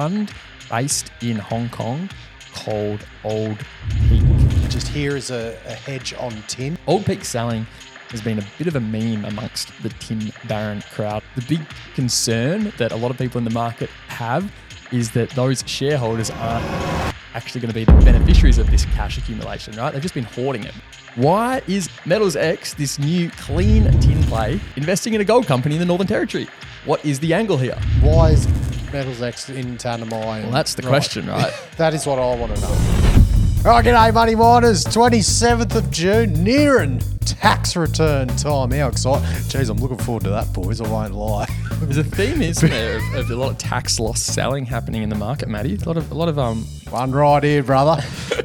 fund based in Hong Kong called Old Peak. Just here is a, a hedge on tin. Old Peak selling has been a bit of a meme amongst the tin baron crowd. The big concern that a lot of people in the market have is that those shareholders aren't actually going to be the beneficiaries of this cash accumulation, right? They've just been hoarding it. Why is Metals X, this new clean tin play, investing in a gold company in the Northern Territory? What is the angle here? Why is Metals X in Tanami? Well, that's the question, right? that is what I want to know. All right, g'day, Money Miners. 27th of June, nearing tax return time. How exciting. Jeez, I'm looking forward to that, boys. I won't lie. There's a theme, isn't there, of, of a lot of tax loss selling happening in the market, Matty. A lot of, a lot of um, One right here, brother.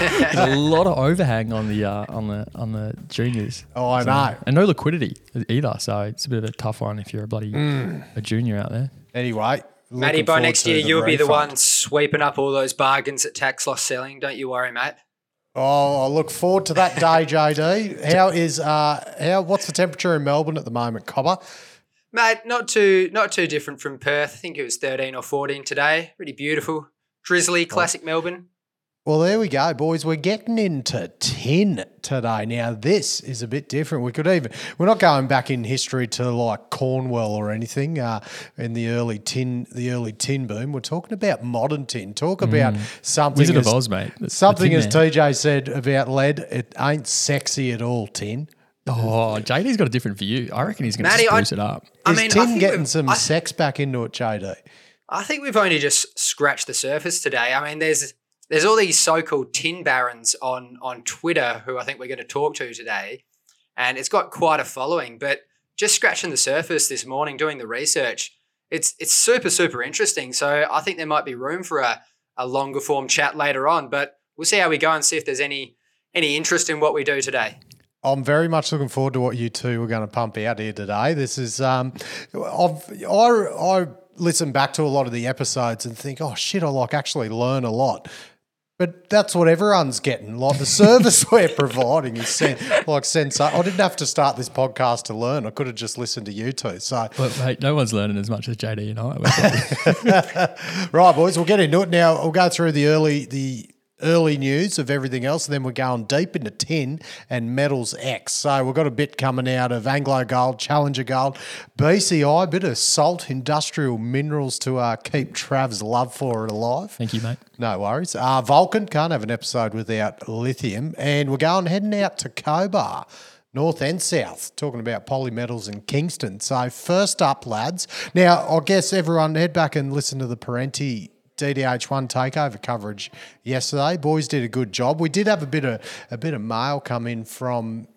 a lot of overhang on the uh, on the on the juniors. Oh, I know. and no liquidity either. So it's a bit of a tough one if you're a bloody Mm. a junior out there. Anyway. Matty, by next year, you'll be the refund. one sweeping up all those bargains at tax loss selling. Don't you worry, mate. Oh, I look forward to that day, JD. How is uh how what's the temperature in Melbourne at the moment, Cobber? Mate, not too not too different from Perth. I think it was 13 or 14 today. Pretty beautiful. Drizzly, classic Melbourne. Well, there we go, boys. We're getting into tin today. Now, this is a bit different. We could even, we're not going back in history to like Cornwall or anything uh, in the early tin, the early tin boom. We're talking about modern tin. Talk about something. Wizard of Oz, mate. The- the Something, Tin as Man. TJ said about lead, it ain't sexy at all, tin. Oh, JD's got a different view. I reckon he's going to Matty, I- it up. I Is mean, I tin think getting some I- sex back into it, JD? I think we've only just scratched the surface today. I mean, there's there's all these so-called tin barons on on Twitter who I think we're going to talk to today, and it's got quite a following. But just scratching the surface this morning, doing the research, it's it's super super interesting. So I think there might be room for a a longer form chat later on. But we'll see how we go and see if there's any any interest in what we do today. I'm very much looking forward to what you two are going to pump out here today. This is, um, I've, I, I listen back to a lot of the episodes and think, oh shit, I like actually learn a lot. But that's what everyone's getting. Like the service we're providing is sen- like sense. I didn't have to start this podcast to learn. I could have just listened to you two. So, But mate, no one's learning as much as JD and I. right, boys, we'll get into it now. We'll go through the early the early news of everything else, and then we're going deep into tin and metals X. So we've got a bit coming out of Anglo Gold, Challenger Gold, BCI, a bit of salt, industrial minerals to uh, keep Trav's love for it alive. Thank you, mate. No worries. Uh, Vulcan can't have an episode without lithium, and we're going heading out to Cobar. North and south, talking about polymetals in Kingston. So, first up, lads. Now, I guess everyone head back and listen to the Perenti DDH1 takeover coverage yesterday. Boys did a good job. We did have a bit of a bit of mail come in from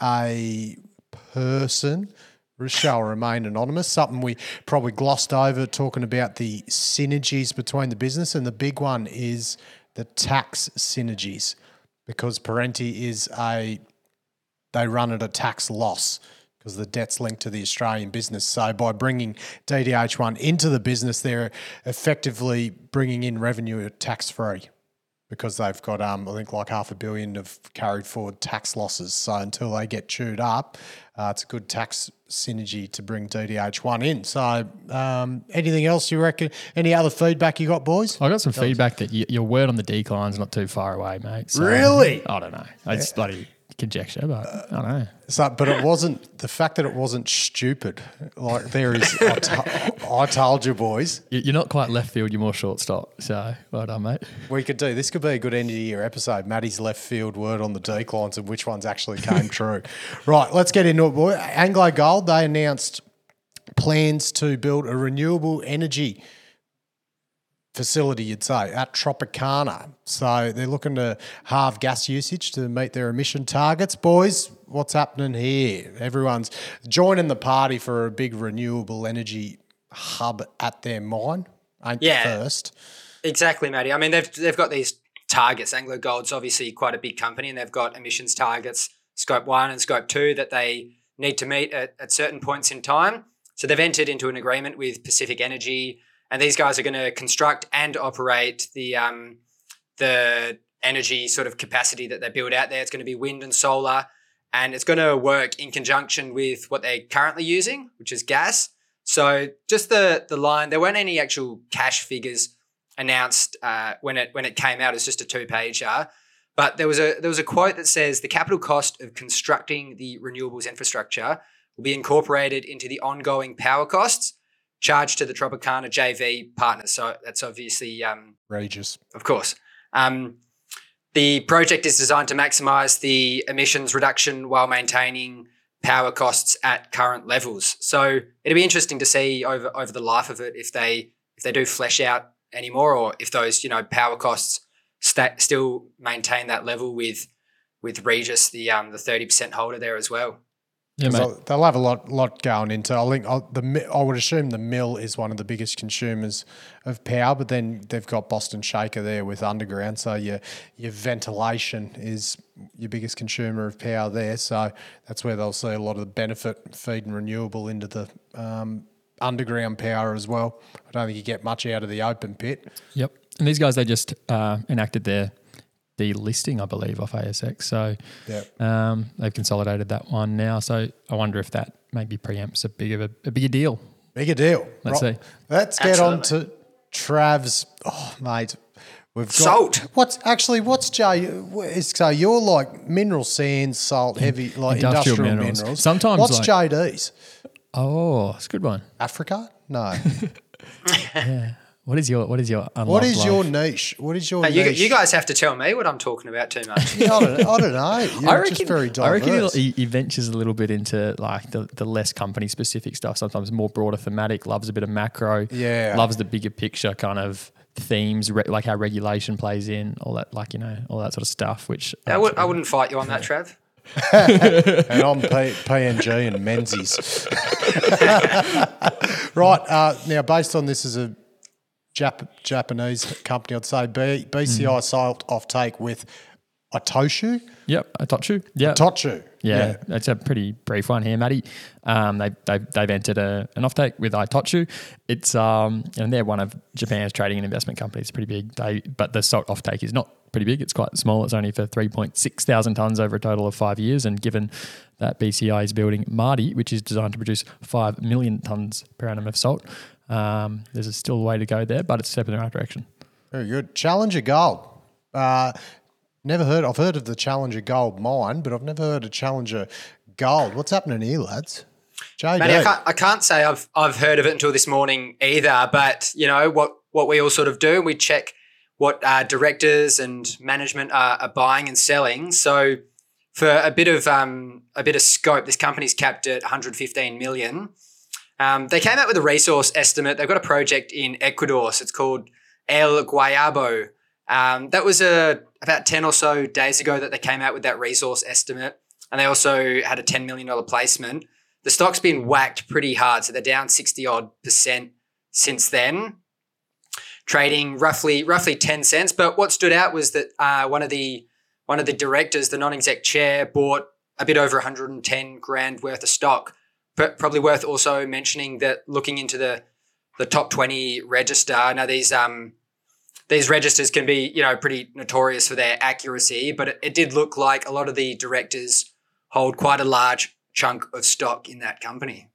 a person. Shall remain anonymous. Something we probably glossed over talking about the synergies between the business, and the big one is the tax synergies because Perenti is a they run at a tax loss because the debt's linked to the Australian business. So by bringing DDH1 into the business, they're effectively bringing in revenue tax free because they've got um, I think like half a billion of carried forward tax losses. So until they get chewed up, uh, it's a good tax synergy to bring DDH1 in. So um, anything else you reckon? Any other feedback you got, boys? I got some feedback that your word on the decline's not too far away, mate. So, Really? I don't know. It's bloody conjecture, but I don't know. So, but it wasn't the fact that it wasn't stupid. Like there is, I, told you, boys, You- You're not quite left field, you're more shortstop. So well done, mate. we could do this. Could be a good end of the year episode. Maddie's left field word on the declines and which ones actually came true. Right, let's get into it, boy. Anglo Gold they announced plans to build a renewable energy facility, you'd say, at Tropicana. So they're looking to halve gas usage to meet their emission targets. Boys, what's happening here? Everyone's joining the party for a big renewable energy hub at their mine. Ain't Yeah. the first. Exactly, Matty. I mean, they've they've got these targets. Anglo Gold's obviously quite a big company, and they've got emissions targets, scope one and scope two, that they need to meet at, at certain points in time. So they've entered into an agreement with Pacific Energy, and these guys are going to construct and operate the um, the energy sort of capacity that they build out there. It's going to be wind and solar, and it's going to work in conjunction with what they're currently using, which is gas. So just the the line, there weren't any actual cash figures announced uh, when it when it came out. It's just a two pager. But there was a there was a quote that says the capital cost of constructing the renewables infrastructure will be incorporated into the ongoing power costs charged to the Tropicana JV partner. So that's obviously um, Regis. of course. Um, the project is designed to maximize the emissions reduction while maintaining power costs at current levels. So it'll be interesting to see over over the life of it if they if they do flesh out anymore or if those you know power costs sta still maintain that level with with Regis the um the thirty percent holder there as well. Yeah, mate. They'll, they'll have a lot, lot going into. I think I'll, the I would assume the mill is one of the biggest consumers of power, but then they've got Boston Shaker there with underground, so your your ventilation is your biggest consumer of power there. So that's where they'll see a lot of the benefit feeding renewable into the um, underground power as well. I don't think you get much out of the open pit. Yep. And these guys, they just uh, enacted their delisting, I believe, off ASX. So Yep. um, they've consolidated that one now. So I wonder if that maybe preempts a big of a, a bigger deal. Bigger deal. Let's Right. see. Let's get on to Trav's. Oh, mate. We've got, Salt. What's actually what's Jay? So you're like mineral sands, salt, heavy like industrial, Industrial minerals. minerals. Sometimes, what's like- JD's? Oh, it's a good one. Africa? No. What is your What is your what is life? your niche? What is your Uh, you, niche? you guys have to tell me what I'm talking about too much. I don't, I don't know. You're I reckon, just very I reckon he, he ventures a little bit into like the, the less company specific stuff. Sometimes more broader thematic. Loves a bit of macro. Yeah. Loves the bigger picture kind of themes, re- like how regulation plays in, all that, like you know, all that sort of stuff. Which I, would, I wouldn't fight you on that, Trav. and I'm P- PNG and Menzies. right uh, now, based on this as a Jap- Japanese company, I'd say B- BCI Mm. salt offtake with Itochu, Yep, I taught you. Yeah. Yeah, it's a pretty brief one here, Matty. Um, they, they've, they've entered a, an offtake with Itochu. It's um, and they're one of Japan's trading and investment companies. Pretty big. They but the salt offtake is not pretty big. It's quite small. It's only for three point six thousand tons over a total of five years. And given that BCI is building Mardie, which is designed to produce five million tons per annum of salt, um, there's still a way to go there, but it's a step in the right direction. Very good. Challenger Gold. Uh, never heard. I've heard of the Challenger Gold mine, but I've never heard of Challenger Gold. What's happening here, lads? JD. Matty, I can't, I can't say I've I've heard of it until this morning either. But you know what what we all sort of do, we check what uh, directors and management are, are buying and selling. So for a bit of um, a bit of scope, this company's capped at 115 million. Um, they came out with a resource estimate. They've got a project in Ecuador. So it's called El Guayabo. Um, that was a, about 10 or so days ago that they came out with that resource estimate. And they also had a $10 million placement. The stock's been whacked pretty hard. So they're down 60 odd percent since then, trading roughly roughly 10 cents. But what stood out was that uh, one of the one of the directors, the non-exec chair, bought a bit over 110 grand worth of stock. But probably worth also mentioning that looking into the the top 20 register. Now these um these registers can be you know pretty notorious for their accuracy, but it, it did look like a lot of the directors hold quite a large chunk of stock in that company.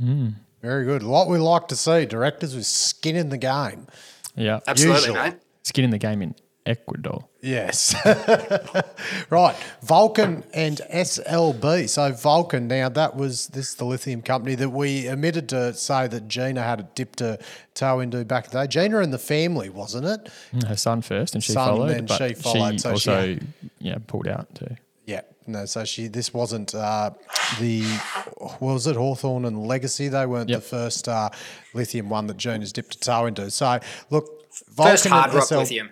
Mm. Very good. What we like to see, directors with skin in the game. Yeah, Absolutely, Usually. mate. skin in the game in Ecuador. Yes. right. Vulcan and SLB. So Vulcan, now that was this is the lithium company that we omitted to say that Gina had dipped a toe into back in the day. Gina and the family, wasn't it? Her son first, and she Son, followed. then but she followed, so she also yeah pulled out too. Yeah. No, so she this wasn't uh, the what was it Hawthorne and Legacy? They weren't Yep. the first uh, lithium one that Gina's dipped a toe into. So look, Vulcan First hard and rock SL lithium.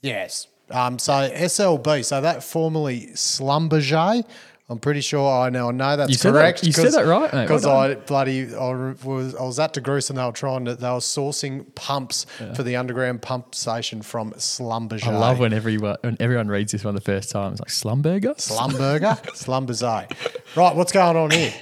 Yes. Um, so SLB, so that formerly Slumberger. I'm pretty sure I know. I know that's You said that- correct. you said that right, mate. Well Because. I bloody I was I was at DeGrussa and they were trying to they were sourcing pumps for the underground pump station from Slumberger. I love when everyone when everyone reads this one the first time. It's like Slumberger. Slumberger, Slumberger. Right, what's going on here?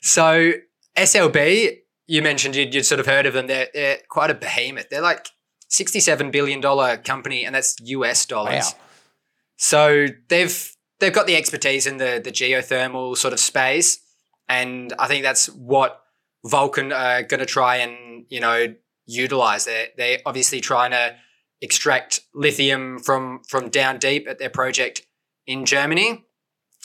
So SLB, you mentioned you'd, you'd sort of heard of them. They're, they're quite a behemoth. They're like $67 billion company, and that's US dollars. Wow. So they've they've got the expertise in the, the geothermal sort of space. and I think that's what Vulcan are going to try and you know utilize. They're they're obviously trying to extract lithium from from down deep at their project in Germany.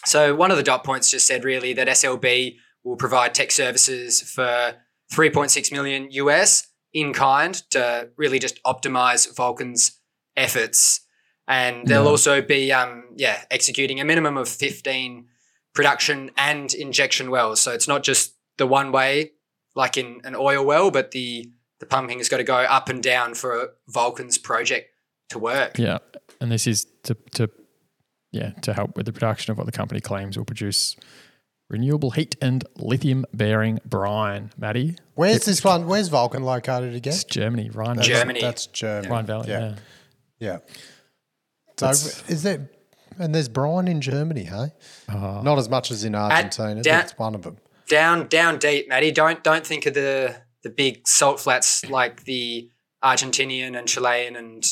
So one of the dot points just said really that SLB will provide tech services for 3.6 million US in kind to really just optimize Vulcan's efforts. And they'll Yeah. also be um, yeah executing a minimum of 15 production and injection wells. So it's not just the one way like in an oil well, but the the pumping has got to go up and down for Vulcan's project to work. Yeah, and this is to to yeah to help with the production of what the company claims will produce renewable heat and lithium bearing brine. Maddie, Where's this one? Where's Vulcan located again? it's Germany, Rhine, That's- Germany. That's Germany. Rhine Valley. Yeah. Yeah. Yeah. So That's- is there, and there's brine in Germany, hey? Uh, Not as much as in Argentina. da- That's one of them. down down deep, Matty. Don't don't think of the the big salt flats like the Argentinian and Chilean and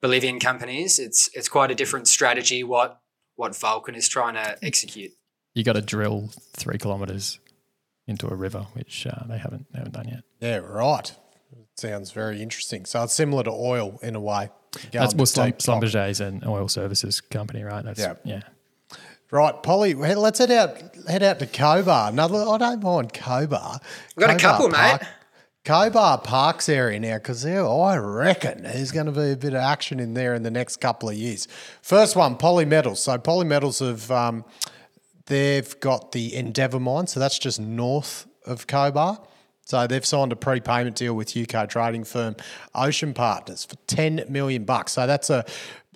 Bolivian companies. It's it's quite a different strategy what what Vulcan is trying to execute. You got to drill three kilometers into a river, which uh, they haven't they haven't done yet. Yeah, right. Sounds very interesting. So it's similar to oil in a way. Going That's well, Slum, deep top. An oil services company, right? That's Yeah. yeah. Right, Polly. Let's head out. Head out to Cobar. Another. I don't mind Cobar. We've got a couple, Park- mate. Cobar Parkes area now, because I reckon there's going to be a bit of action in there in the next couple of years. First one, Polymetals. So Polymetals have um, they've got the Endeavour mine, so that's just north of Cobar. So they've signed a prepayment deal with UK trading firm Ocean Partners for ten million bucks. So that's a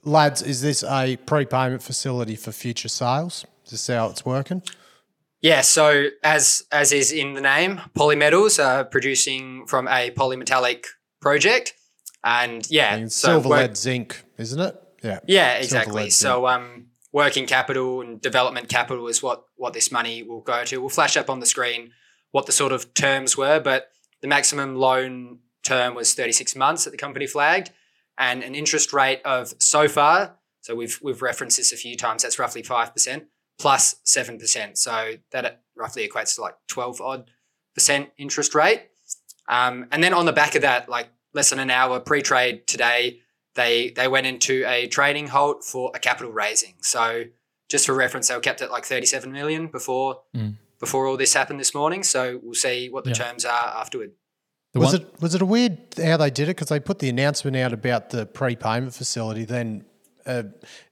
lads. Is this a prepayment facility for future sales? Is this how it's working? Yeah, so as as is in the name, Polymetals are producing from a polymetallic project, and yeah, And so silver, lead, zinc, isn't it? Yeah. Yeah, exactly. lead, So um, working capital and development capital is what what this money will go to. We'll flash up on the screen what the sort of terms were, but the maximum loan term was 36 months that the company flagged, and an interest rate of so far. So we've we've referenced this a few times. That's roughly five percent plus seven percent. So that roughly equates to like 12 odd percent interest rate. Um, and then on the back of that, like less than an hour pre-trade today, they they went into a trading halt for a capital raising. So just for reference, they were kept at like 37 million before Mm. before all this happened this morning. So we'll see what the Yeah. terms are afterward. The was one- it was it a weird how they did it because they put the announcement out about the prepayment facility, then uh,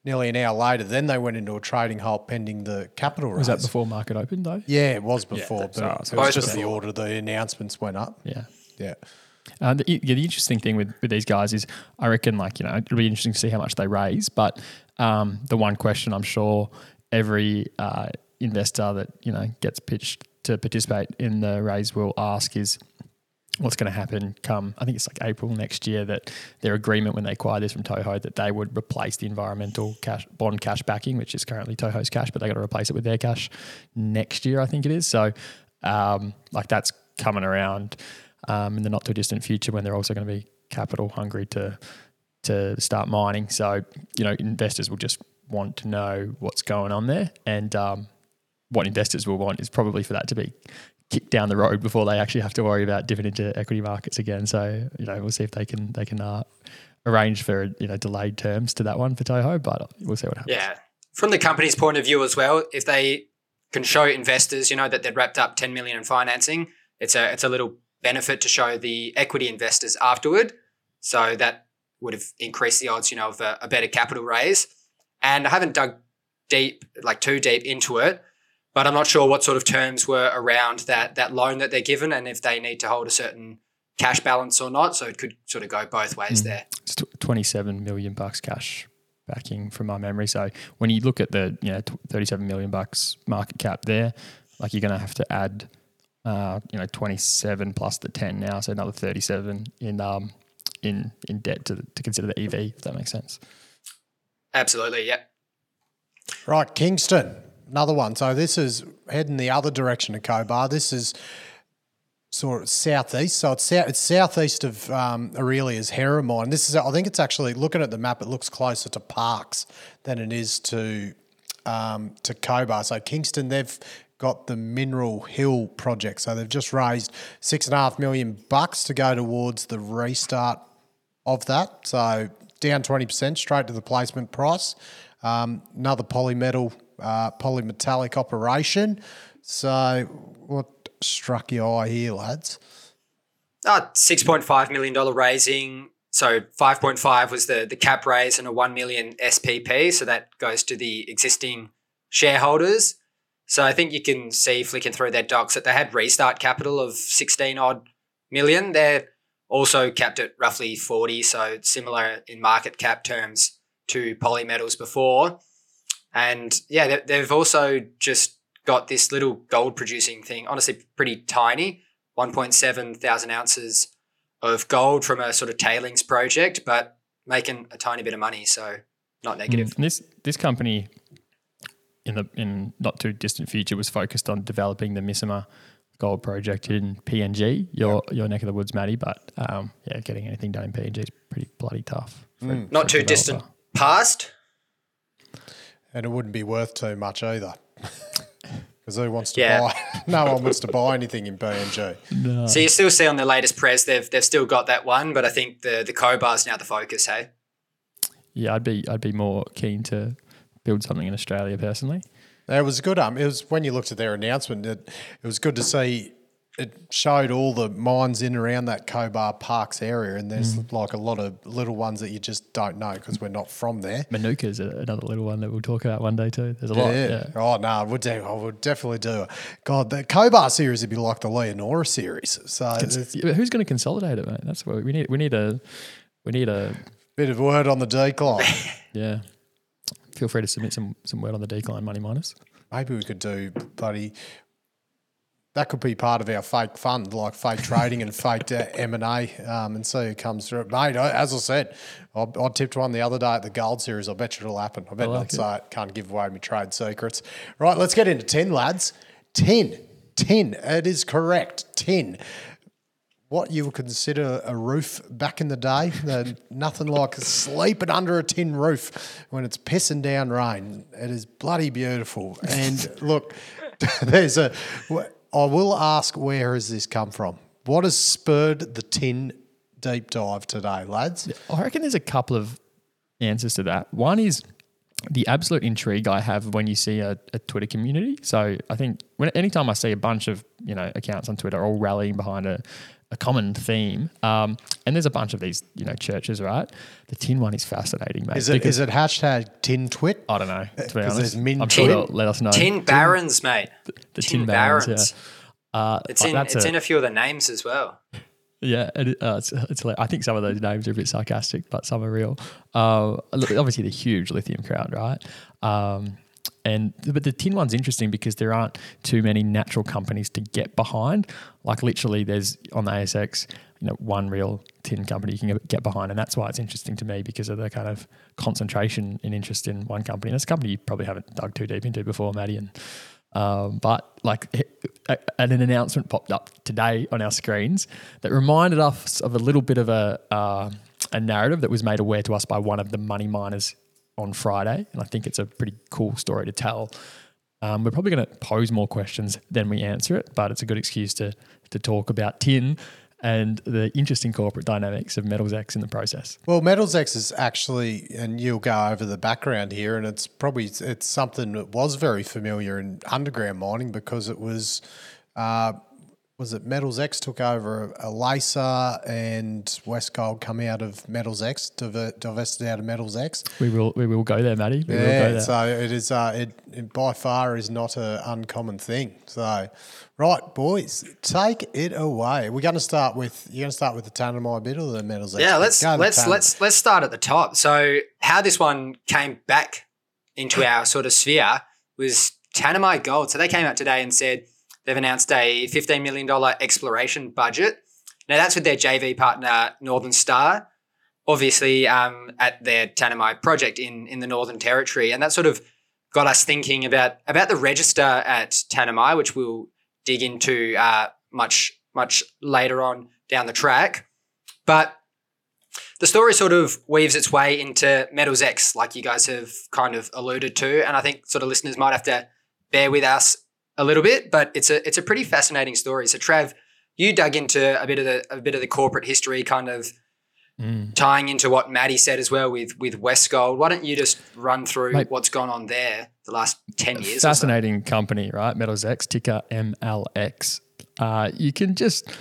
nearly an hour later, then they went into a trading halt pending the capital raise. Was that before market opened though? Yeah, it was before, that's- but oh, it was it's just the order. The announcements went up. Yeah. Yeah, Uh, the, yeah, the interesting thing with, with these guys is, I reckon, like you know, it'll be interesting to see how much they raise. But um, the one question I'm sure every uh, investor that you know gets pitched to participate in the raise will ask is, what's going to happen come I think it's like April next year that their agreement when they acquire this from Toho that they would replace the environmental cash bond cash backing, which is currently Toho's cash, but they got to replace it with their cash next year, I think it is. So um, like that's coming around um, in the not too distant future when they're also going to be capital hungry to to start mining. So you know investors will just want to know what's going on there, and um, what investors will want is probably for that to be kicked down the road before they actually have to worry about dipping into equity markets again. So you know we'll see if they can they can uh, arrange for you know delayed terms to that one for Toho, but we'll see what happens. Yeah. From the company's point of view as well, if they can show investors, you know, that they'd wrapped up 10 million in financing, it's a it's a little benefit to show the equity investors afterward. So that would have increased the odds, you know, of a, a better capital raise. And I haven't dug deep, like too deep into it, but I'm not sure what sort of terms were around that that loan that they're given and if they need to hold a certain cash balance or not. So it could sort of go both ways Mm. there. It's tw- 27 million bucks cash backing from my memory. So when you look at the you know tw- 37 million bucks market cap there, like you're going to have to add uh, you know 27 plus the 10 now, so another 37 in um in in debt to to consider the EV if that makes sense. Absolutely. Yeah. right. Kingston, another one. So this is heading the other direction of Cobar. This is sort of southeast. So it's south, it's southeast of um, Aurelia's Hera mine. This is I think it's actually looking at the map. It looks closer to Parkes than it is to um, to Cobar. So Kingston, they've got the Mineral Hill project. So they've just raised six and a half million bucks to go towards the restart of that. So down 20% straight to the placement price. Um, another polymetal, uh, polymetallic operation. So what struck your eye here, lads? Uh, $6.5 million raising. So 5.5 was the, the cap raise and a 1 million SPP. So that goes to the existing shareholders. So I think you can see flicking through their docs that they had restart capital of 16 odd million. They're also capped at roughly 40, so similar in market cap terms to polymetals before. And yeah, they've also just got this little gold producing thing, honestly, pretty tiny 1.7 thousand ounces of gold from a sort of tailings project, but making a tiny bit of money. So not negative. Mm. This this company in the in not too distant future was focused on developing the Misima gold project in PNG, your your neck of the woods, Matty. But um, yeah, getting anything done in PNG is pretty bloody tough. For, mm. Not too distant past. And it wouldn't be worth too much either. Because who wants to yeah. buy? no one wants to buy anything in PNG. No. So you still see on the latest press they've they've still got that one, but I think the the is now the focus. Hey. Yeah, I'd be I'd be more keen to build something in Australia personally. It was good. Um, it was when you looked at their announcement. It, it was good to see. It showed all the mines in around that Cobar Parkes area, and there's mm. like a lot of little ones that you just don't know because we're not from there. Manuka is another little one that we'll talk about one day too. There's a lot. Yeah. yeah. Oh no, I would, I would definitely do it. God, the Cobar series would be like the Leonora series. So who's going to consolidate it, mate? That's what we need. We need a. We need a bit of word on the decline. yeah feel free to submit some some word on the decline money miners. Maybe we could do bloody. That could be part of our fake fund, like fake trading and fake uh, M and A, um, and see who comes through. Mate, as I said, I, I, tipped one the other day at the gold series. I bet you it'll happen. I bet I like not say it. Can't give away my trade secrets. Right, let's get into ten, lads. Ten. 10. It is correct. 10 what you would consider a roof back in the day. nothing like sleeping under a tin roof when it's pissing down rain. It is bloody beautiful. And look, there's a. I will ask where has this come from? What has spurred the tin deep dive today, lads? I reckon there's a couple of answers to that. One is the absolute intrigue I have when you see a, a, Twitter community. So I think when anytime I see a bunch of you know accounts on Twitter all rallying behind a, a common theme. Um, and there's a bunch of these, you know, churches, right? The tin one is fascinating, mate. Is it, is it hashtag tin twit? I don't know, to be honest. I'm sure they'll let us know. Tin Barons, mate. The, the tin, tin, Barons. barons yeah. Uh, it's in, it's a, in a few of the names as well. Yeah, it, uh, it's, it's I think some of those names are a bit sarcastic, but some are real. Uh, obviously, the huge lithium crowd, right? Um, and but the tin one's interesting because there aren't too many natural companies to get behind. Like literally, there's on the ASX, you know, one real tin company you can get behind, and that's why it's interesting to me because of the kind of concentration in interest in one company. And it's a company you probably haven't dug too deep into before, Maddie. And um, but like an announcement popped up today on our screens that reminded us of a little bit of a uh, a narrative that was made aware to us by one of the money miners on Friday, and I think it's a pretty cool story to tell. Um, we're probably going to pose more questions than we answer it, but it's a good excuse to to talk about tin and the interesting corporate dynamics of Metals X in the process. Well, Metals X is actually, and you'll go over the background here, and it's probably it's something that was very familiar in underground mining because it was. Uh, was it Metals X took over Alasa and Westgold come out of Metals X, divested out of Metals X. We will we will go there, Matty. We yeah, so it is uh, it, it, by far is not an uncommon thing. So, right, boys, take it away. We're going to start with you're going to start with the Tanami bit or the Metals X. Yeah, let's let's let's let's start at the top. So, how this one came back into our sort of sphere was Tanami Gold. So they came out today and said They've announced a $15 million exploration budget. Now, that's with their JV partner, Northern Star, obviously um, at their Tanami project in, in the Northern Territory. And that sort of got us thinking about, about the register at Tanami, which we'll dig into uh, much, much later on down the track. But the story sort of weaves its way into Metals X, like you guys have kind of alluded to. And I think sort of listeners might have to bear with us a little bit, but it's a it's a pretty fascinating story. So Trav, you dug into a bit of the a bit of the corporate history, kind of Mm. tying into what Maddie said as well with with Westgold. Why don't you just run through Mate. what's gone on there the last ten years? or so? Fascinating company, right? Metals X, ticker MLX. Uh, you can just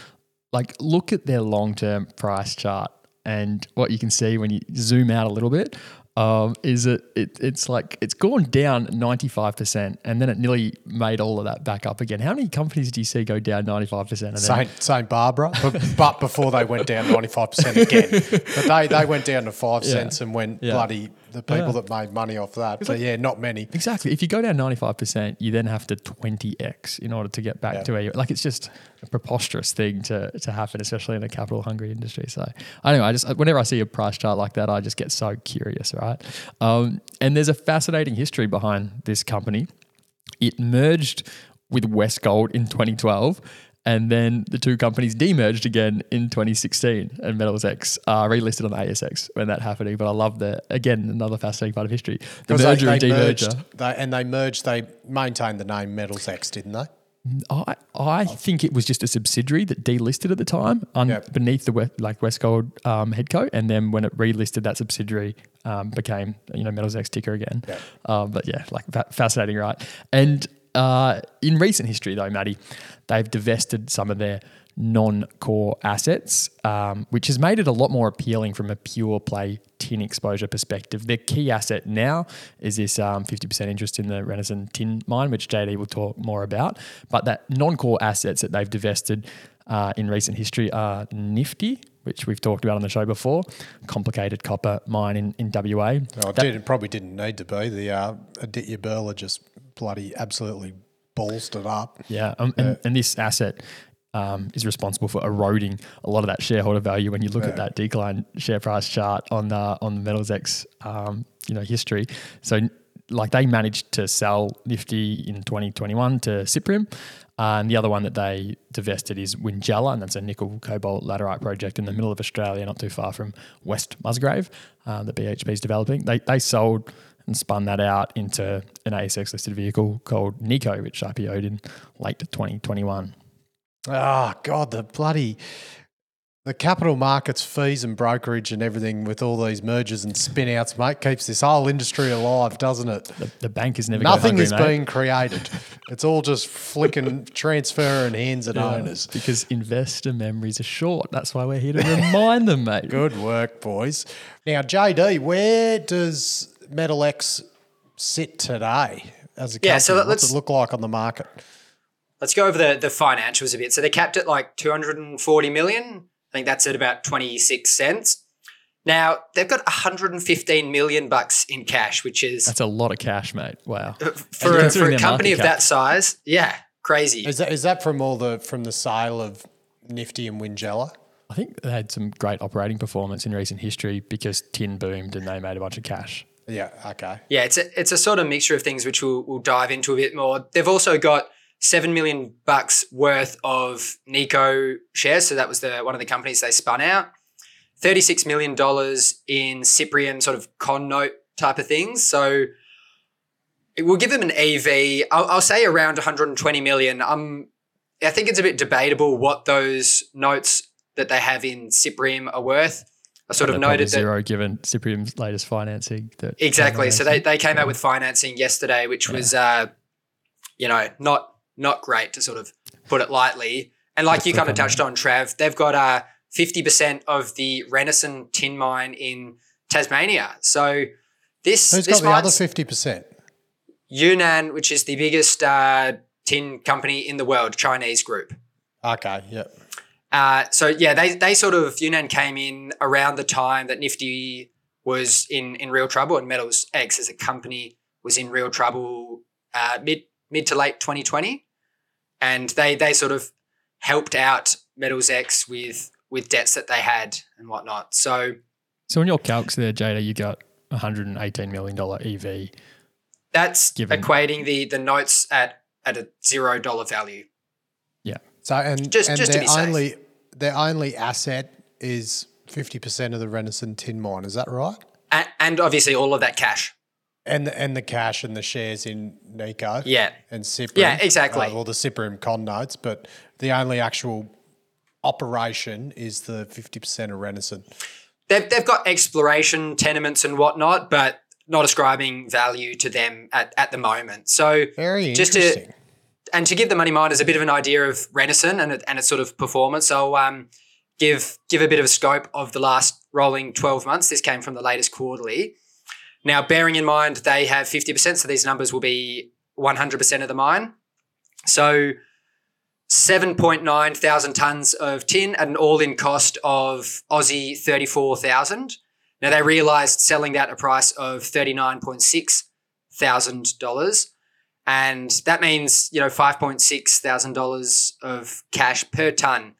like look at their long term price chart, and what you can see when you zoom out a little bit um, is that it, it's like it's gone down 95%, and then it nearly made all of that back up again. How many companies do you see go down 95%? And then, St. St. Barbara, but, but before they went down 95% again. But they, they went down to five Yeah. cents and went Yeah. bloody the people Yeah. that made money off that. But yeah, not many. Exactly. If you go down 95%, you then have to 20x in order to get back Yeah. to where you like it's just a preposterous thing to to happen, especially in a capital hungry industry. So I don't know, I just whenever I see a price chart like that, I just get so curious, right? Um, and there's a fascinating history behind this company. It merged with Westgold in 2012. And then the two companies demerged again in 2016, and Metals X uh, relisted on the ASX when that happening. But I love that again, another fascinating part of history. The merger they, and demerger. merged, they, and they merged, they maintained the name Metals X, didn't they? I, I think it was just a subsidiary that delisted at the time un, Yep. beneath the West, like Westgold um, headco, and then when it relisted, that subsidiary um, became you know Metals X ticker again. Yep. Um, but yeah, like fa- fascinating, right? And uh, in recent history, though, Maddie, they've divested some of their non-core assets, um, which has made it a lot more appealing from a pure play tin exposure perspective. Their key asset now is this um, 50% interest in the Renison tin mine, which JD will talk more about. But that non-core assets that they've divested uh, in recent history are Nifty, which we've talked about on the show before, complicated copper mine in, in WA. Oh, it, did, probably didn't need to be. The uh, Aditya Birla just bloody absolutely it up. Yeah, um, and, and this asset um, is responsible for eroding a lot of that shareholder value. When you look at that decline share price chart on the on the Metals X, um, you know history. So like they managed to sell Nifty in 2021 to Cyprium. Uh, and the other one that they divested is Wingellina, and that's a nickel cobalt laterite project in the middle of Australia, not too far from West Musgrave, uh, that BHP is developing. They, they sold and spun that out into an ASX listed vehicle called Nico, which IPO'd in late 2021. Oh, ah, God, the bloody. The capital markets fees and brokerage and everything with all these mergers and spin outs, mate, keeps this whole industry alive, doesn't it? The, the bank is never Nothing go is mate, being created. It's all just flicking, transferring hands and owners. because investor memories are short. That's why we're here to remind them, mate. Good work, boys. Now, JD, where does Metal X sit today as a company? Yeah, so What's let's- it look like on the market? Let's go over the, the financials a bit. So they're capped at like 240 million. I think that's at about 26 cents. Now they've got 115 million bucks in cash, which is That's a lot of cash, mate. Wow. Uh, for, a, for a company of cap. that size. Yeah, crazy. Is that is that from all the from the sale of Nifty and Wingellina? I think they had some great operating performance in recent history because tin boomed and they made a bunch of cash. Yeah, okay. Yeah, it's a, it's a sort of mixture of things which we'll, we'll dive into a bit more. They've also got seven million bucks worth of Nico shares, so that was the one of the companies they spun out. Thirty six million dollars in Cyprium sort of con note type of things. So we'll give them an EV. I'll, I'll say around one hundred and twenty million. Um, I think it's a bit debatable what those notes that they have in Cyprium are worth. I sort of noted that zero given Cyprium's latest financing. That Exactly. So they, they came out with financing yesterday, which was uh, you know not not great to sort of put it lightly. And like you kind of touched on, Trav, they've got uh fifty percent of the Renison tin mine in Tasmania. So this Who's this got the other fifty percent? Yunnan, which is the biggest uh, tin company in the world, Chinese group. Okay, yep. Uh, so yeah, they they sort of Yunnan came in around the time that Nifty was in in real trouble, and Metals X as a company was in real trouble uh, mid mid to late 2020, and they they sort of helped out Metals X with with debts that they had and whatnot. So So in your calcs there, Jada, you got 118 million dollar EV. that's Given- equating the the notes at at a zero dollar value. So and Just- and just to their be safe. only their only asset is fifty percent of the Renison tin mine. Is that right? And, and obviously all of that cash. And the, and the cash and the shares in Nico. Yeah. And Cyprium. Yeah, exactly. Uh, well, the Cyprium con notes, but the only actual operation is the 50% of Renison. They've, they've got exploration tenements and whatnot, but not ascribing value to them at, at the moment. So Very just to interesting. And to give the money miners a bit of an idea of Renison and, it, and its sort of performance, I'll um, give give a bit of a scope of the last rolling 12 months. This came from the latest quarterly. Now, bearing in mind they have 50%, so these numbers will be 100% of the mine. So 7.9 thousand tons of tin at an all-in cost of Aussie 34,000. Now they realized selling that at a price of 39.6 thousand dollars. And that means, you know, $5.6 thousand of cash per ton.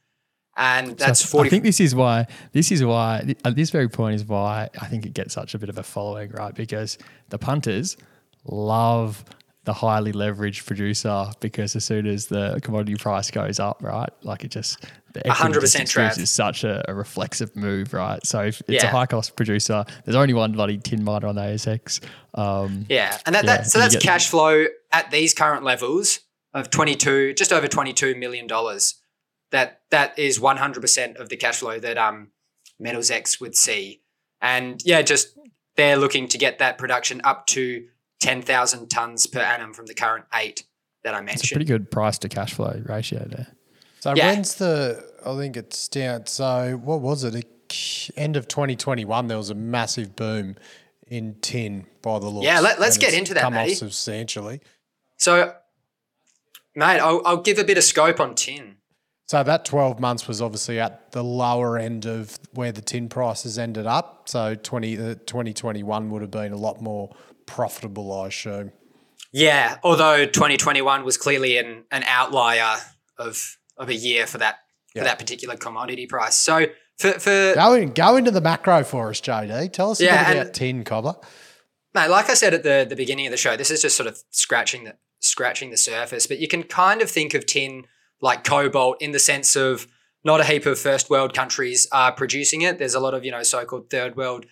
And that's So 40 I think this is why this is why at this very point is why I think it gets such a bit of a following, right? Because the punters love the highly leveraged producer because as soon as the commodity price goes up, right, like it just the equity 100% just Trav. is such a, a reflexive move, right? So if it's a high cost producer, there's only one bloody tin miner on the ASX. Um, Yeah, and that, Yeah, that so that's cash flow at these current levels of twenty two, just over twenty two million dollars. That that is one hundred percent of the cash flow that um Metals X would see, and yeah, just they're looking to get that production up to ten thousand tons per annum from the current eight that I mentioned. it's a mentioned. pretty good price to cash flow ratio there. So Yeah. when's the? I think it's down. So what was it? End of 2021, there was a massive boom in tin by the looks. Yeah, let- let's get into that, Come Matty. off substantially. So, mate, I'll, I'll give a bit of scope on tin. So that 12 months was obviously at the lower end of where the tin prices ended up. So 20, uh, 2021 would have been a lot more profitable, I assume. Yeah, although 2021 was clearly an, an outlier of of a year for that Yeah. for that particular commodity price. So for for Go, in, go into the macro for us, JD. Tell us a Yeah, about tin, Cobber. mate, like I said at the the beginning of the show, this is just sort of scratching the scratching the surface. But you can kind of think of tin like cobalt in the sense of not a heap of first world countries are producing it. There's a lot of you know so-called third world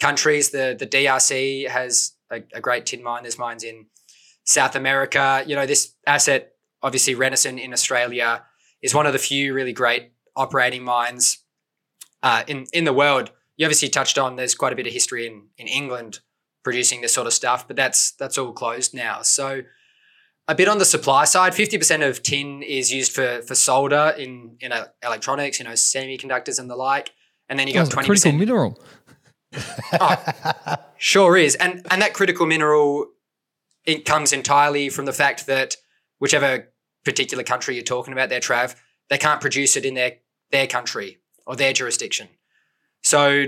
countries. The the DRC has a, a great tin mine. There's mines in South America. You know this asset, obviously Renison in Australia, is one of the few really great operating mines uh, in in the world. You obviously touched on there's quite a bit of history in in England producing this sort of stuff, but that's that's all closed now. So a bit on the supply side, 50% of tin is used for for solder in in uh, electronics, you know, semiconductors and the like. And then you got it's 20% critical mineral. Ah, sure is, and and that critical mineral it comes entirely from the fact that whichever particular country you're talking about, there, Trav, they can't produce it in their their country or their jurisdiction. So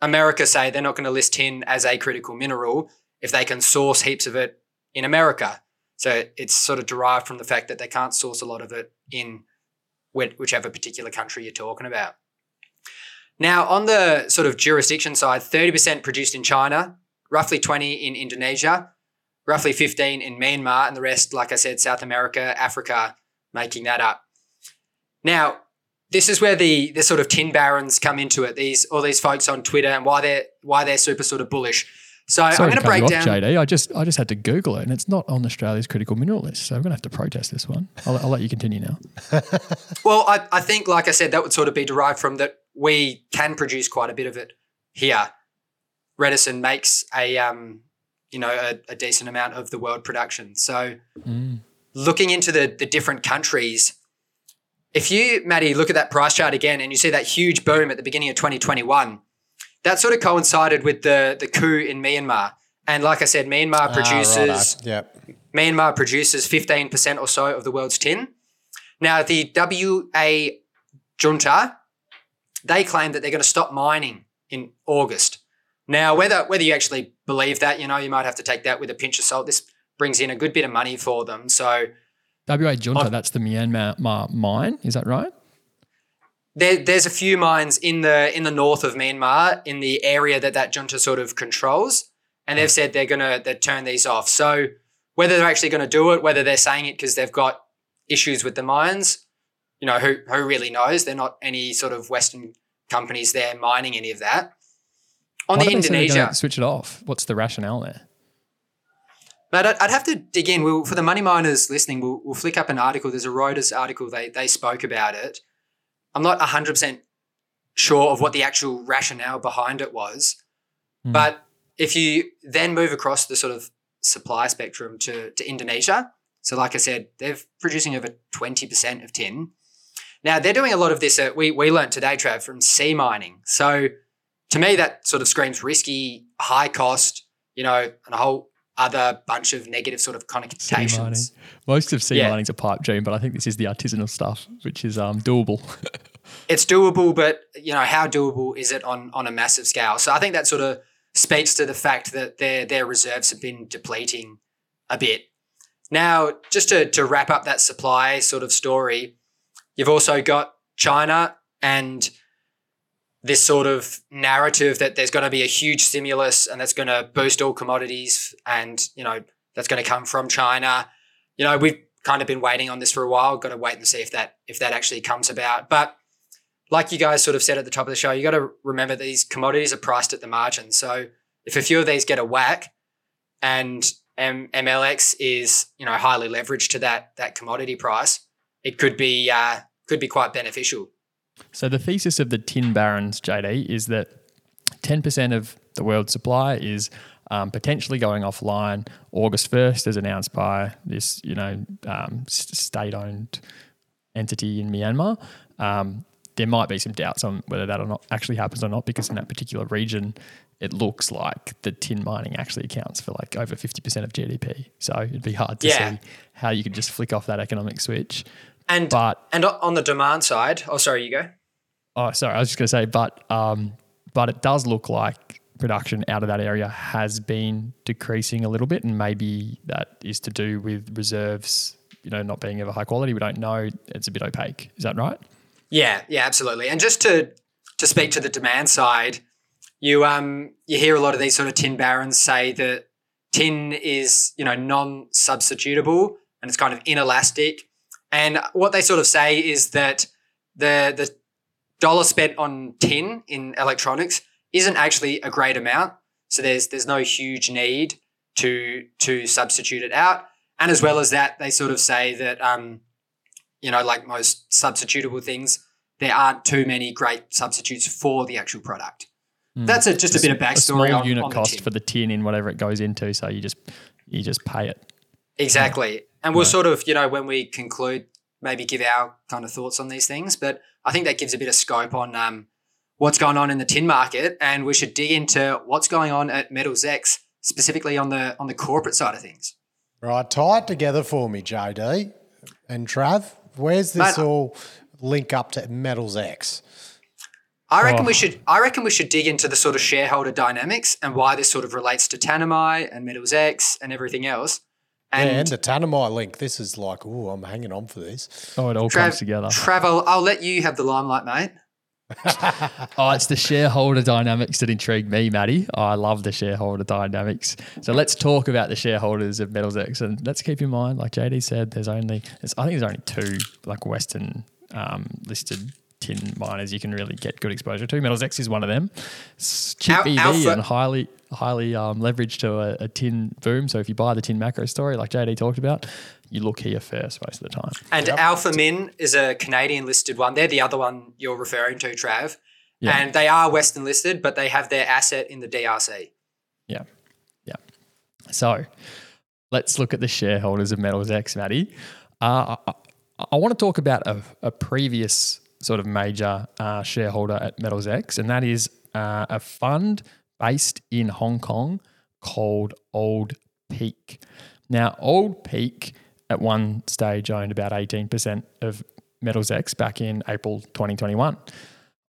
America say they're not going to list tin as a critical mineral if they can source heaps of it in America. So it's sort of derived from the fact that they can't source a lot of it in whichever particular country you're talking about. Now, on the sort of jurisdiction side, 30% produced in China, roughly 20 in Indonesia, roughly 15 in Myanmar, and the rest, like I said, South America, Africa, making that up. Now, this is where the the sort of tin barons come into it. These all these folks on Twitter and why they're why they're super sort of bullish. So Sorry I'm going to to cut break you down. off, JD. I just I just had to Google it, and it's not on Australia's critical mineral list. So I'm going to have to protest this one. I'll, I'll let you continue now. Well, I, I think, like I said, that would sort of be derived from that we can produce quite a bit of it here. Renison makes a um, you know, a, a decent amount of the world production. So Mm. looking into the the different countries, if you, Maddie, look at that price chart again and you see that huge boom at the beginning of 2021, that sort of coincided with the the coup in Myanmar. And like I said, Myanmar Ah, produces righto. Yep. Myanmar produces 15% or so of the world's tin. Now, the Wa junta, they claim that they're going to stop mining in August. Now, whether whether you actually believe that, you know, you might have to take that with a pinch of salt. This brings in a good bit of money for them. So Wa Junta, I've- that's the Myanmar mine. Is that right? there, there's a few mines in the in the north of Myanmar, in the area that that junta sort of controls, and they've mm. said they're gonna they turn these off. So whether they're actually going to do it, whether they're saying it because they've got issues with the mines, you know, who who really knows? They're not any sort of Western companies there mining any of that. On Why the do they say they're gonna Indonesia, switch it off. What's the rationale there? But I'd, I'd have to dig in. We'll, for the money miners listening, we'll, we'll flick up an article. There's a Reuters article. They they spoke about it. I'm not 100 percent sure of what the actual rationale behind it was, Hmm. but if you then move across the sort of supply spectrum to to Indonesia, so like I said, they're producing over 20 percent of tin. Now they're doing a lot of this. Uh, we we learned today, Trav, from sea mining. So to me, that sort of screams risky, high cost. You know, and a whole other bunch of negative sort of connotations. Most of sea Yeah. mining's a pipe dream, but I think this is the artisanal stuff, which is um, doable. It's doable, but you know, how doable is it on on a massive scale? So I think that sort of speaks to the fact that their their reserves have been depleting a bit. Now, just to to wrap up that supply sort of story, you've also got China and this sort of narrative that there's going to be a huge stimulus and that's going to boost all commodities and you know that's going to come from China. You know, we've kind of been waiting on this for a while. Got to wait and see if that if that actually comes about. But like you guys sort of said at the top of the show, you got to remember these commodities are priced at the margin. So if a few of these get a whack, and M- MLX is you know highly leveraged to that that commodity price, it could be uh, could be quite beneficial. So the thesis of the tin barons, JD, is that 10% of the world's supply is um, potentially going offline August 1st, as announced by this, you know, um, state-owned entity in Myanmar. Um, there might be some doubts on whether that or not actually happens or not, because in that particular region, it looks like the tin mining actually accounts for like over 50% of GDP. So it'd be hard to Yeah. see how you could just flick off that economic switch. And But and on the demand side, oh sorry, you go. Oh, sorry. I was just going to say, but um, but it does look like production out of that area has been decreasing a little bit, and maybe that is to do with reserves, you know, not being of a high quality. We don't know. It's a bit opaque. Is that right? Yeah, yeah, absolutely. And just to to speak to the demand side, you um you hear a lot of these sort of tin barons say that tin is you know non substitutable and it's kind of inelastic. And what they sort of say is that the the dollar spent on tin in electronics isn't actually a great amount. So there's there's no huge need to to substitute it out. And as well as that, they sort of say that um, you know, like most substitutable things, there aren't too many great substitutes for the actual product. That's a, just a, bit of Hmm. a backstory small on, unit on the cost tin. for the tin in whatever it goes into. So you just you just pay it. Exactly. And we'll Right. sort of, you know, when we conclude, maybe give our kind of thoughts on these things. But I think that gives a bit of scope on um, what's going on in the tin market. And we should dig into what's going on at Metals X, specifically on the on the corporate side of things. Right, tie it together for me, JD and Trav. Where's this Mate, all link up to Metals X? I reckon Oh. we should I reckon we should dig into the sort of shareholder dynamics and why this sort of relates to Tanami and Metals X and everything else. And, And, and the Tanami link. This is like, oh, I'm hanging on for this. Oh, it all Trav, comes together. Travel, I'll let you have the limelight, mate. Oh, it's the shareholder dynamics that intrigue me, Matty. Oh, I love the shareholder dynamics. So let's talk about the shareholders of Metals X, and let's keep in mind, like JD said, there's only there's, I think there's only two like Western um, listed tin miners you can really get good exposure to. Metals X is one of them. It's cheap Al- EV Alpha- and highly highly um, leveraged to a, a tin boom. So if you buy the tin macro story, like JD talked about, you look here first most of the time. And Alphamin is a Canadian listed one. They're the other one you're referring to, Trav. Yeah. And they are Western listed, but they have their asset in the DRC. Yeah. Yeah. So let's look at the shareholders of Metals X, Matty. Uh, I, I want to talk about a, a previous sort of major uh, shareholder at Metals X, and that is uh, a fund based in Hong Kong called Old Peak. Now, Old Peak at one stage owned about 18% of Metals X back in April 2021.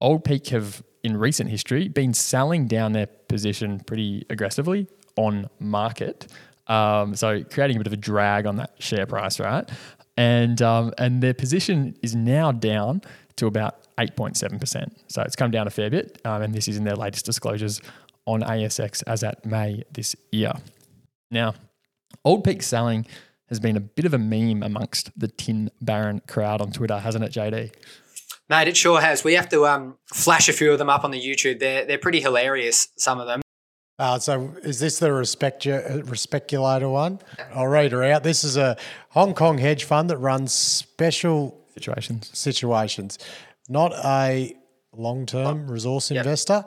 Old Peak have, in recent history, been selling down their position pretty aggressively on market. Um, so creating a bit of a drag on that share price, right? And um, and their position is now down to about 8.7%. So it's come down a fair bit. Um, and this is in their latest disclosures on ASX as at May this year. Now, Old Peak selling has been a bit of a meme amongst the Tin Baron crowd on Twitter, hasn't it, JD? Mate, it sure has. We have to um, flash a few of them up on the YouTube. They're, they're pretty hilarious, some of them. Uh, so is this the respect Your respeculator one? I'll read her out. This is a Hong Kong hedge fund that runs special Situations. situations, not a long-term resource investor.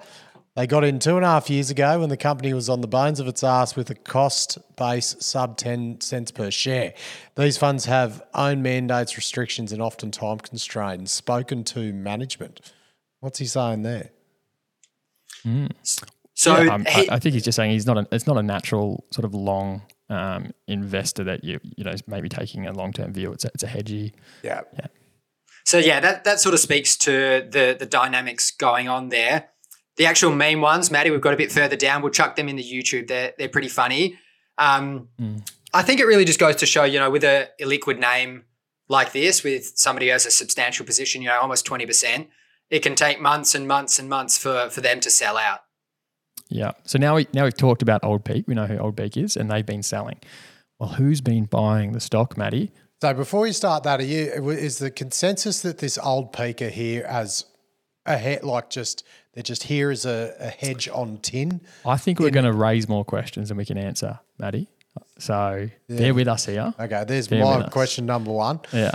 They got in two and a half years ago when the company was on the bones of its ass with a cost base sub 10 cents per share. These funds have own mandates, restrictions, and often time constraints. Spoken to management. What's he saying there? So Yeah, um, he- I, I think he's just saying he's not. A, it's not a natural sort of long um, investor that you you know is maybe taking a long term view. It's a, it's a hedgy. Yeah. So yeah, that, that sort of speaks to the the dynamics going on there. The actual meme ones, Maddie, we've got a bit further down. We'll chuck them in the YouTube. They're they're pretty funny. Um, I think it really just goes to show, you know, with a illiquid name like this, with somebody who has a substantial position, you know, almost twenty percent, it can take months and months and months for for them to sell out. Yeah. So now we now we've talked about Old Peak. We know who Old Peak is, and they've been selling. Well, who's been buying the stock, Matty? So before you start that, are you is the consensus that this old peak are here as a he- like just they're just here as a, a hedge on tin? I think we're going to raise more questions than we can answer, Matty. So bear with us here. Okay, there's Bear my question number one. Yeah.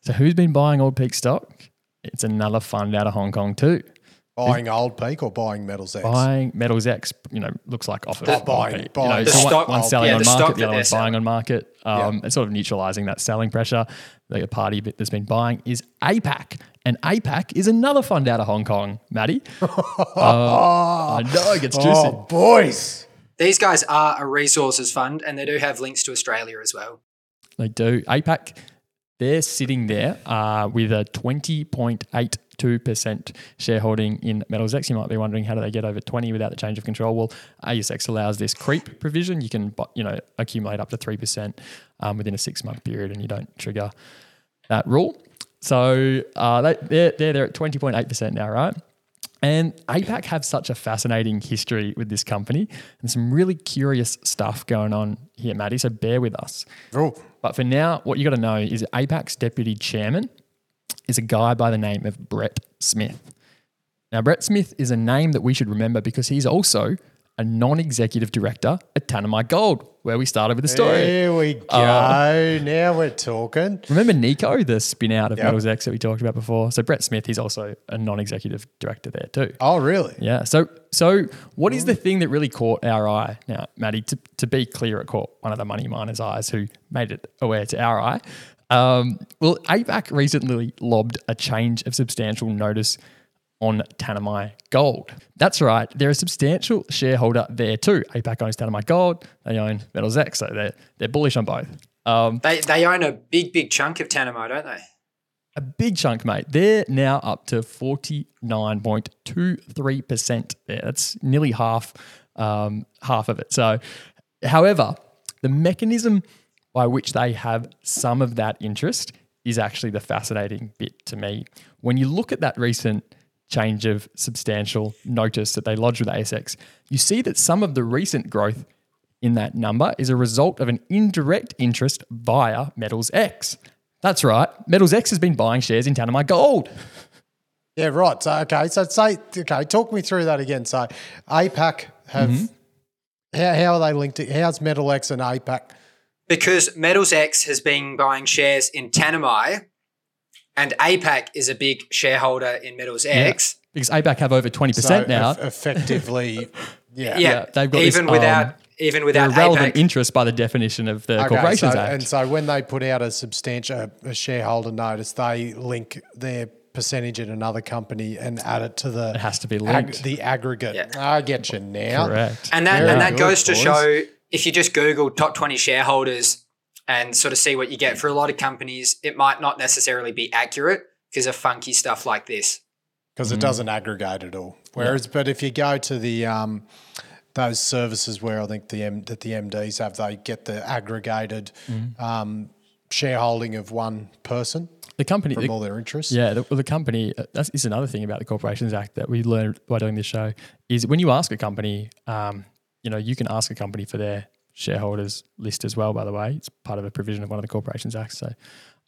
So who's been buying Old Peak stock? It's another fund out of Hong Kong too. Buying old peak or buying metals X? Buying Metals X, you know, looks like off of Oh, buying- Peak. buying. You know, The so one- stock- one's selling yeah, on the market, the other they're one's buying selling. on market. Um, It's sort of neutralizing that selling pressure. The party bit that's been buying is APAC. And APAC is another fund out of Hong Kong, Matty. Uh, I know, it gets juicy. Oh, boys. These guys are a resources fund, and they do have links to Australia as well. They do. APAC, they're sitting there uh, with a 20.82% shareholding in Metals X. You might be wondering how do they get over 20 without the change of control? Well, ASX allows this creep provision. You can you know accumulate up to 3% um, within a six month period and you don't trigger that rule. So uh, they, they're, they're, they're at 20.8% now, right? And APAC have such a fascinating history with this company and some really curious stuff going on here, Maddie. So bear with us. Oh, But for now, what you got to know is APAC's deputy chairman is a guy by the name of Brett Smith. Now, Brett Smith is a name that we should remember because he's also a non executive director at Tanami Gold, where we started with the story. here we go. Uh, now we're talking. Remember Nico, the spin out of Yep. Metals X that we talked about before? So, Brett Smith, he's also a non executive director there too. Oh, really? Yeah. So, so what is the thing that really caught our eye? Now, Maddie, to, to be clear, it caught one of the money miners' eyes who made it aware to our eye. Um, well, APAC recently lobbed a change of substantial notice on Tanami Gold. That's right. They're a substantial shareholder there too. APAC owns Tanami Gold. They own Metals X. So they're, they're bullish on both. Um, They they own a big big chunk of Tanami, don't they? a big chunk, mate. They're now up to 49.23% there. That's nearly half um, half of it. So, however, the mechanism by which they have some of that interest is actually the fascinating bit to me. When you look at that recent change of substantial notice that they lodge with ASX, you see that some of the recent growth in that number is a result of an indirect interest via Metals X. That's right. Metals X has been buying shares in Tanami Gold. Yeah, right. So okay, so say okay, talk me through that again. So APAC have Mm-hmm. how, how are they linked to how's Metal X and APAC? Because Metals X has been buying shares in Tanami, and APAC is a big shareholder in Metals X. Because APAC have over 20% So now. eff- effectively yeah. Yeah, Yeah, they've got even this, without um, even They're without relevant APAC. interest by the definition of the Okay, Corporations so, Act. And so when they put out a substantial a shareholder notice, they link their percentage in another company and add it to the it has to be ag- linked. the aggregate. Yeah. I get you now. Correct. And that Very and that good, goes to boys. show if you just Google top 20 shareholders and sort of see what you get for a lot of companies, it might not necessarily be accurate because of funky stuff like this. because Mm. it doesn't aggregate at all. Whereas, but if you go to the um, those services where I think the M, that the MDs have, they get the aggregated Mm. um, shareholding of one person the company, from the- all their interests. Yeah, the, the company, uh, that's is another thing about the Corporations Act that we learned by doing this show is when you ask a company, um, you know, you can ask a company for their shareholders list as well, by the way. It's part of a provision of one of the Corporations Act. So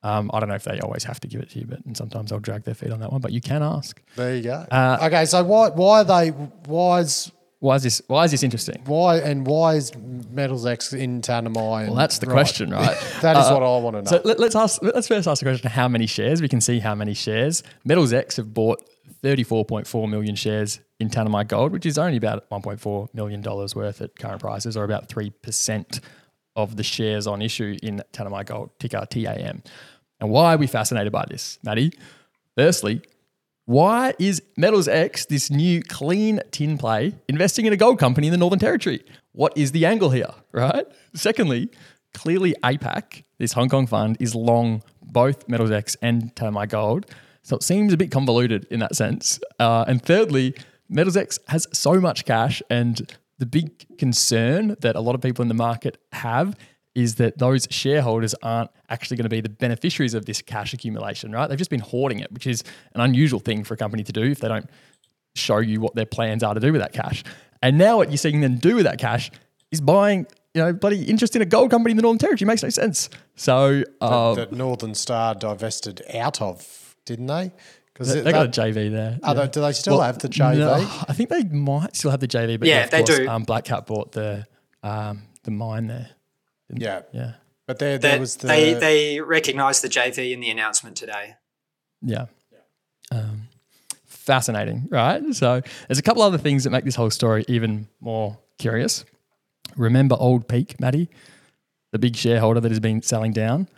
um, I don't know if they always have to give it to you, but and sometimes they'll drag their feet on that one, but you can ask. There you go. Uh, okay, so why why are they why is Why is this? Why is this interesting? Why and why is Metals X in Tanami? Well, that's the question, right? that is Uh, what I want to know. So let, us ask. Let's first ask the question: How many shares? We can see how many shares. Metals X have bought 34.4 million shares in Tanami Gold, which is only about 1.4 million dollars worth at current prices, or about three percent of the shares on issue in Tanami Gold, ticker TAM. And why are we fascinated by this, Maddie? Firstly, why is Metals X, this new clean tin play, investing in a gold company in the Northern Territory? What is the angle here, right? Secondly, clearly APAC, this Hong Kong fund, is long both Metals X and Tanami Gold. So it seems a bit convoluted in that sense. Uh, and thirdly, Metals X has so much cash, and the big concern that a lot of people in the market have is that those shareholders aren't actually going to be the beneficiaries of this cash accumulation, right? They've just been hoarding it, which is an unusual thing for a company to do if they don't show you what their plans are to do with that cash. And now what you're seeing them do with that cash is buying, you know, bloody interest in a gold company in the Northern Territory. Makes no sense. So uh, that Northern Star divested out of, didn't they? Because they got a JV there. Are they- do they still have the JV? no, I think they might still have the JV, but Yeah, yeah, of they course, do. Um, Black Cat bought the um, the mine there. Yeah, Yeah, but there, there That was the they they recognised the JV in the announcement today. yeah. Um, fascinating, right? So there's a couple other things that make this whole story even more curious. Remember Old Peak, Maddie, the big shareholder that has been selling down.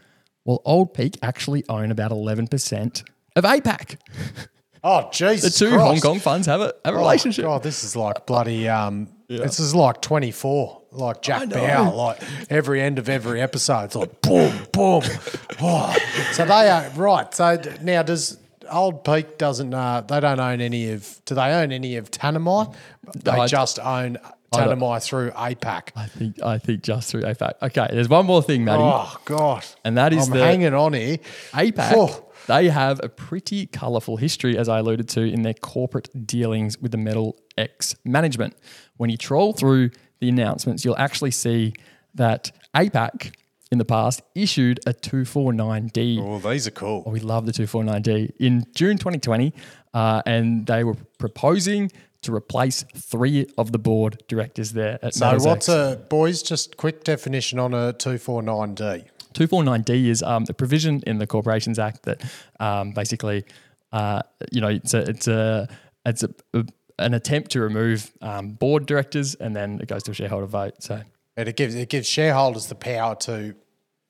Well, Old Peak actually own about 11% of APAC. oh Jesus! The two Christ. Hong Kong funds have a, have a Oh, relationship. God, this is like bloody. Um, This is like twenty four, like Jack. Bauer. Like every end of every episode, it's like boom, boom. Oh. So they are right. So now does Old Peak doesn't? Uh, they don't own any of. Do they own any of Tanami? They I- just own Tanami through APAC. I think I think just through APAC. Okay, there's one more thing, Maddie. Oh God! And that is I'm the- hanging on here. APAC, Oh. They have a pretty colourful history, as I alluded to, in their corporate dealings with the Metal X management. When you troll through the announcements, you'll actually see that APAC in the past issued a 249D. Oh, these are cool. We love the 249D in June 2020, uh, and they were proposing to replace three of the board directors there at So Metals what's X. a boys? Just quick definition on a two four nine D. 249D is um, the provision in the Corporations Act that um, basically, uh, you know, it's a it's a it's a, a- an attempt to remove um, board directors, and then it goes to a shareholder vote. So And it gives it gives shareholders the power to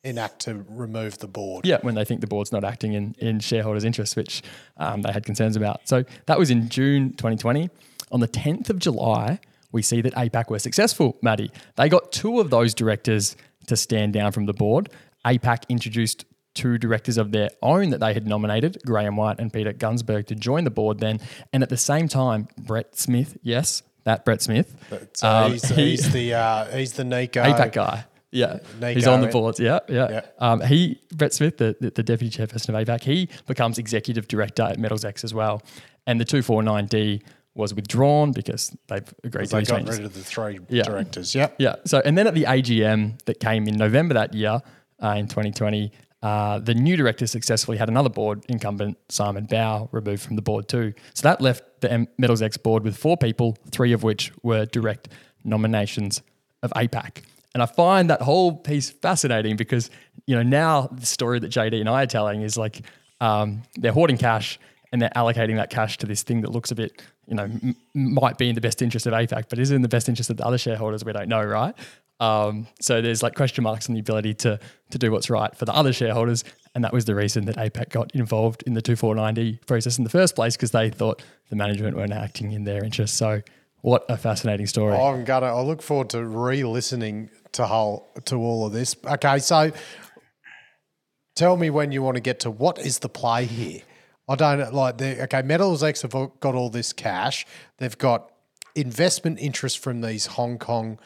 enact to remove the board. yeah, when they think the board's not acting in in shareholders' interests, which um, they had concerns about. So that was in June 2020. On the 10th of July, we see that APAC were successful. Maddie, they got two of those directors to stand down from the board. APAC introduced two directors of their own that they had nominated, Graham White and Peter Gunzburg, to join the board then. And at the same time, Brett Smith, yes, that Brett Smith, So um, he's, he- he's the uh, he's the Nico. APAC guy. Yeah, Nico, he's on the yeah. boards. Yeah, yeah. Yeah. Um, he, Brett Smith, the, the, the deputy chairperson of APAC, he becomes executive director at Metals X as well. And the 249D was withdrawn because they've agreed to They got changes. rid of the three Yeah. directors. Yep. Yeah. So, and then at the AGM that came in November that year, uh, in 2020, uh, the new director successfully had another board incumbent, Simon Bow, removed from the board too. So that left the M- Metals X board with four people, three of which were direct nominations of APAC. And I find that whole piece fascinating because, you know, now the story that JD and I are telling is like um, they're hoarding cash and they're allocating that cash to this thing that looks a bit, you know, m- might be in the best interest of APAC, but is it in the best interest of the other shareholders? We don't know, right? Um, so there's like question marks on the ability to to do what's right for the other shareholders, and that was the reason that APAC got involved in the 249D process in the first place because they thought the management weren't acting in their interest. So what a fascinating story! I'm gonna. I look forward to re-listening to whole to all of this. Okay, so tell me when you want to get to what is the play here. I don't like the okay. Metals X have got all this cash. They've got investment interest from these Hong Kong,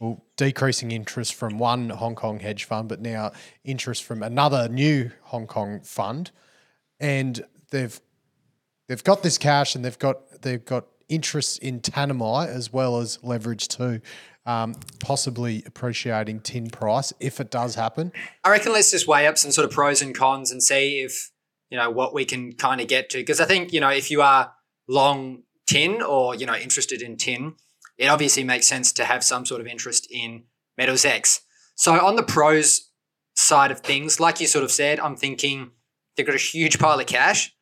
well, decreasing interest from one Hong Kong hedge fund, but now interest from another new Hong Kong fund, and they've they've got this cash and they've got they've got interest in Tanami as well as leverage too, um, possibly appreciating tin price if it does happen. I reckon let's just weigh up some sort of pros and cons and see if you know what we can kind of get to. Because I think you know if you are long tin or you know interested in tin, it obviously makes sense to have some sort of interest in Metals X. So on the pros side of things, like you sort of said, I'm thinking they've got a huge pile of cash.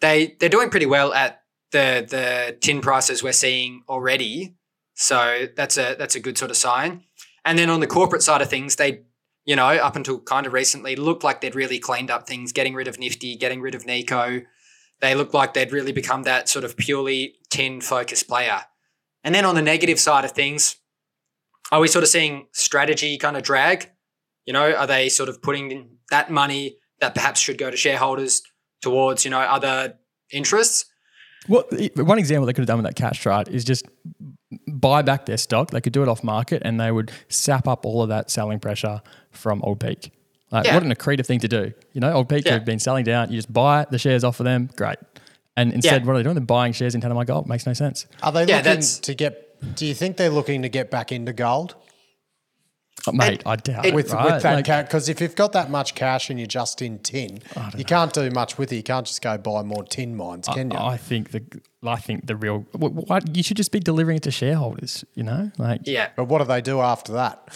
They they're doing pretty well at the the tin prices we're seeing already. So that's a that's a good sort of sign. And then on the corporate side of things, they you know, up until kind of recently, looked like they'd really cleaned up things, getting rid of Nifty, getting rid of Nico. They looked like they'd really become that sort of purely tin focused player. And then on the negative side of things, are we sort of seeing strategy kind of drag? You know, are they sort of putting that money that perhaps should go to shareholders towards, you know, other interests? Well, one example they could have done with that cash, right, is just buy back their stock. They could do it off market and they would sap up all of that selling pressure from Old Peak. Like, Yeah. what an accretive thing to do. You know, Old Peak Yeah. have been selling down. You just buy the shares off of them. Great. And instead, Yeah. what are they doing? They're buying shares in Tanami Gold. Makes no sense. Are they Yeah, looking that's- to get? Do you think they're looking to get back into gold Oh, mate, I doubt it. with right? with that Like, cash? Because if you've got that much cash and you're just in tin, you can't do much with it. You can't just go buy more tin mines, can you? I think the I think the real wh- what you should just be delivering it to shareholders. You know, like Yeah. but what do they do after that?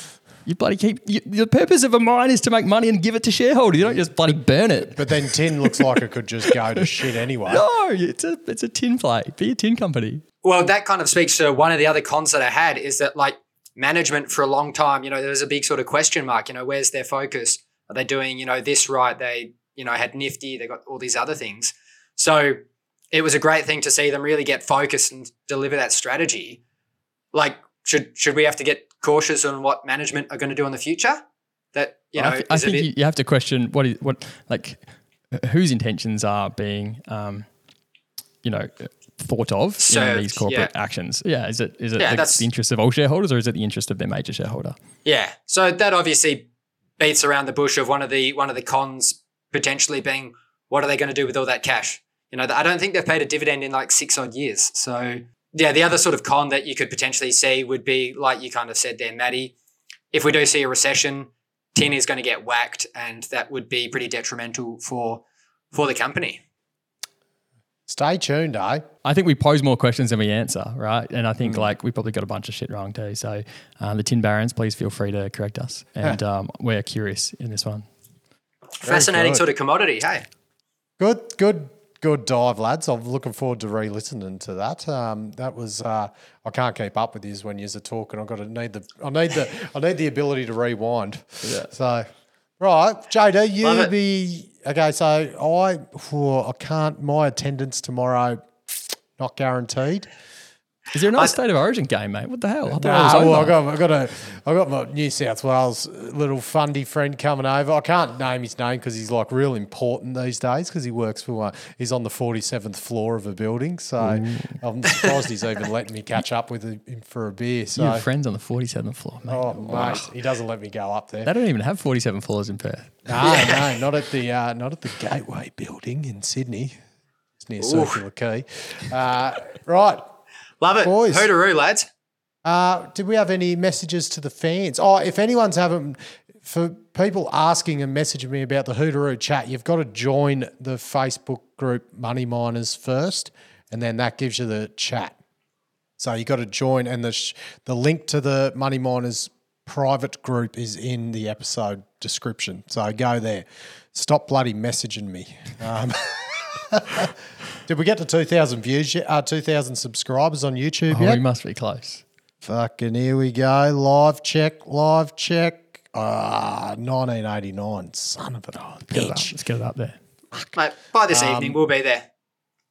you bloody keep you, the purpose of a mine is to make money and give it to shareholders. You don't just bloody burn it. But then tin looks like it could just go to shit anyway. No, it's a it's a tin play. Be a tin company. Well, that kind of speaks to one of the other cons that I had is that like management for a long time, you know, there was a big sort of question mark, you know, where's their focus? Are they doing, you know, this right? They, you know, had Nifty, they got all these other things. So it was a great thing to see them really get focused and deliver that strategy. Like, should should we have to get cautious on what management are going to do in the future? That, you know, I, th- I think bit, you, you have to question what is what like whose intentions are being um, you know thought of in these corporate yeah. actions. Yeah, is it is it Yeah, the, the interest of all shareholders or is it the interest of their major shareholder? Yeah. So that obviously beats around the bush of one of the one of the cons potentially being what are they going to do with all that cash? You know, I don't think they've paid a dividend in like six odd years. So yeah, the other sort of con that you could potentially see would be like you kind of said there, Maddie. If we do see a recession, tin is going to get whacked, and that would be pretty detrimental for for the company. Stay tuned, eh? I think we pose more questions than we answer, right? And I think like we probably got a bunch of shit wrong too. So um, the Tin Barons, please feel free to correct us, and um, we're curious in this one. Fascinating sort of commodity, hey. Good, good, good dive, lads. I'm looking forward to re-listening to that. Um, that was uh, I can't keep up with you when you're talking. I've got to need the I need the I need the ability to rewind. Yeah. So right, JD, you Love it. be okay. So I oh, I can't. My attendance tomorrow not guaranteed. Is there another state of origin game, mate? What the hell? I thought it was Nah, well, I got, I got a, I got my New South Wales little fundy friend coming over. I can't name his name because he's like real important these days because he works for one. He's on the forty seventh floor of a building, so I'm surprised he's even letting me catch up with him for a beer. You So, have friends on the 47th floor, mate. oh mate, he doesn't let me go up there. They don't even have 47 floors in Perth. No, no, not at the uh, not at the Gateway building in Sydney. It's near Circular Quay. Uh, right. Love it. Boys. Hooteroo, lads. Uh, did we have any messages to the fans? Oh, if anyone's having, for people asking and messaging me about the Hooteroo chat, you've got to join the Facebook group Money Miners first, and then that gives you the chat. So you've got to join, and the sh- the link to the Money Miners private group is in the episode description. So go there. Stop bloody messaging me. Um, did we get to two thousand views? Yet? Uh, two thousand subscribers on YouTube Oh, yet? we must be close. Fucking here we go. Live check, live check. Ah, 1989. Son of a Get it up. bitch. Let's get it up there. Mate, by this Um, evening, we'll be there.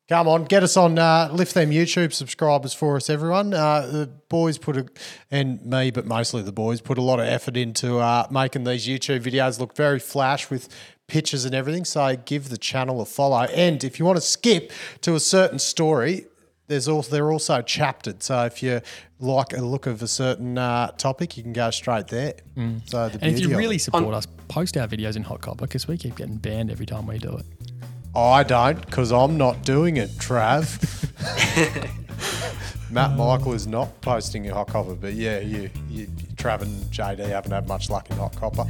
Come on, get us on. Uh, lift them YouTube subscribers for us, everyone. Uh, the boys put a, and me, but mostly the boys put a lot of effort into uh, making these YouTube videos look very flash with pictures and everything. So give the channel a follow. And if you want to skip to a certain story, there's also they're also chaptered. So if you like a look of a certain uh, topic, you can go straight there. So the And if you really support us, post our videos in HotCopper because we keep getting banned every time we do it. I don't because I'm not doing it, Trav. Matt Michael is not posting a HotCopper, but yeah, you, you Trav and JD haven't had much luck in HotCopper.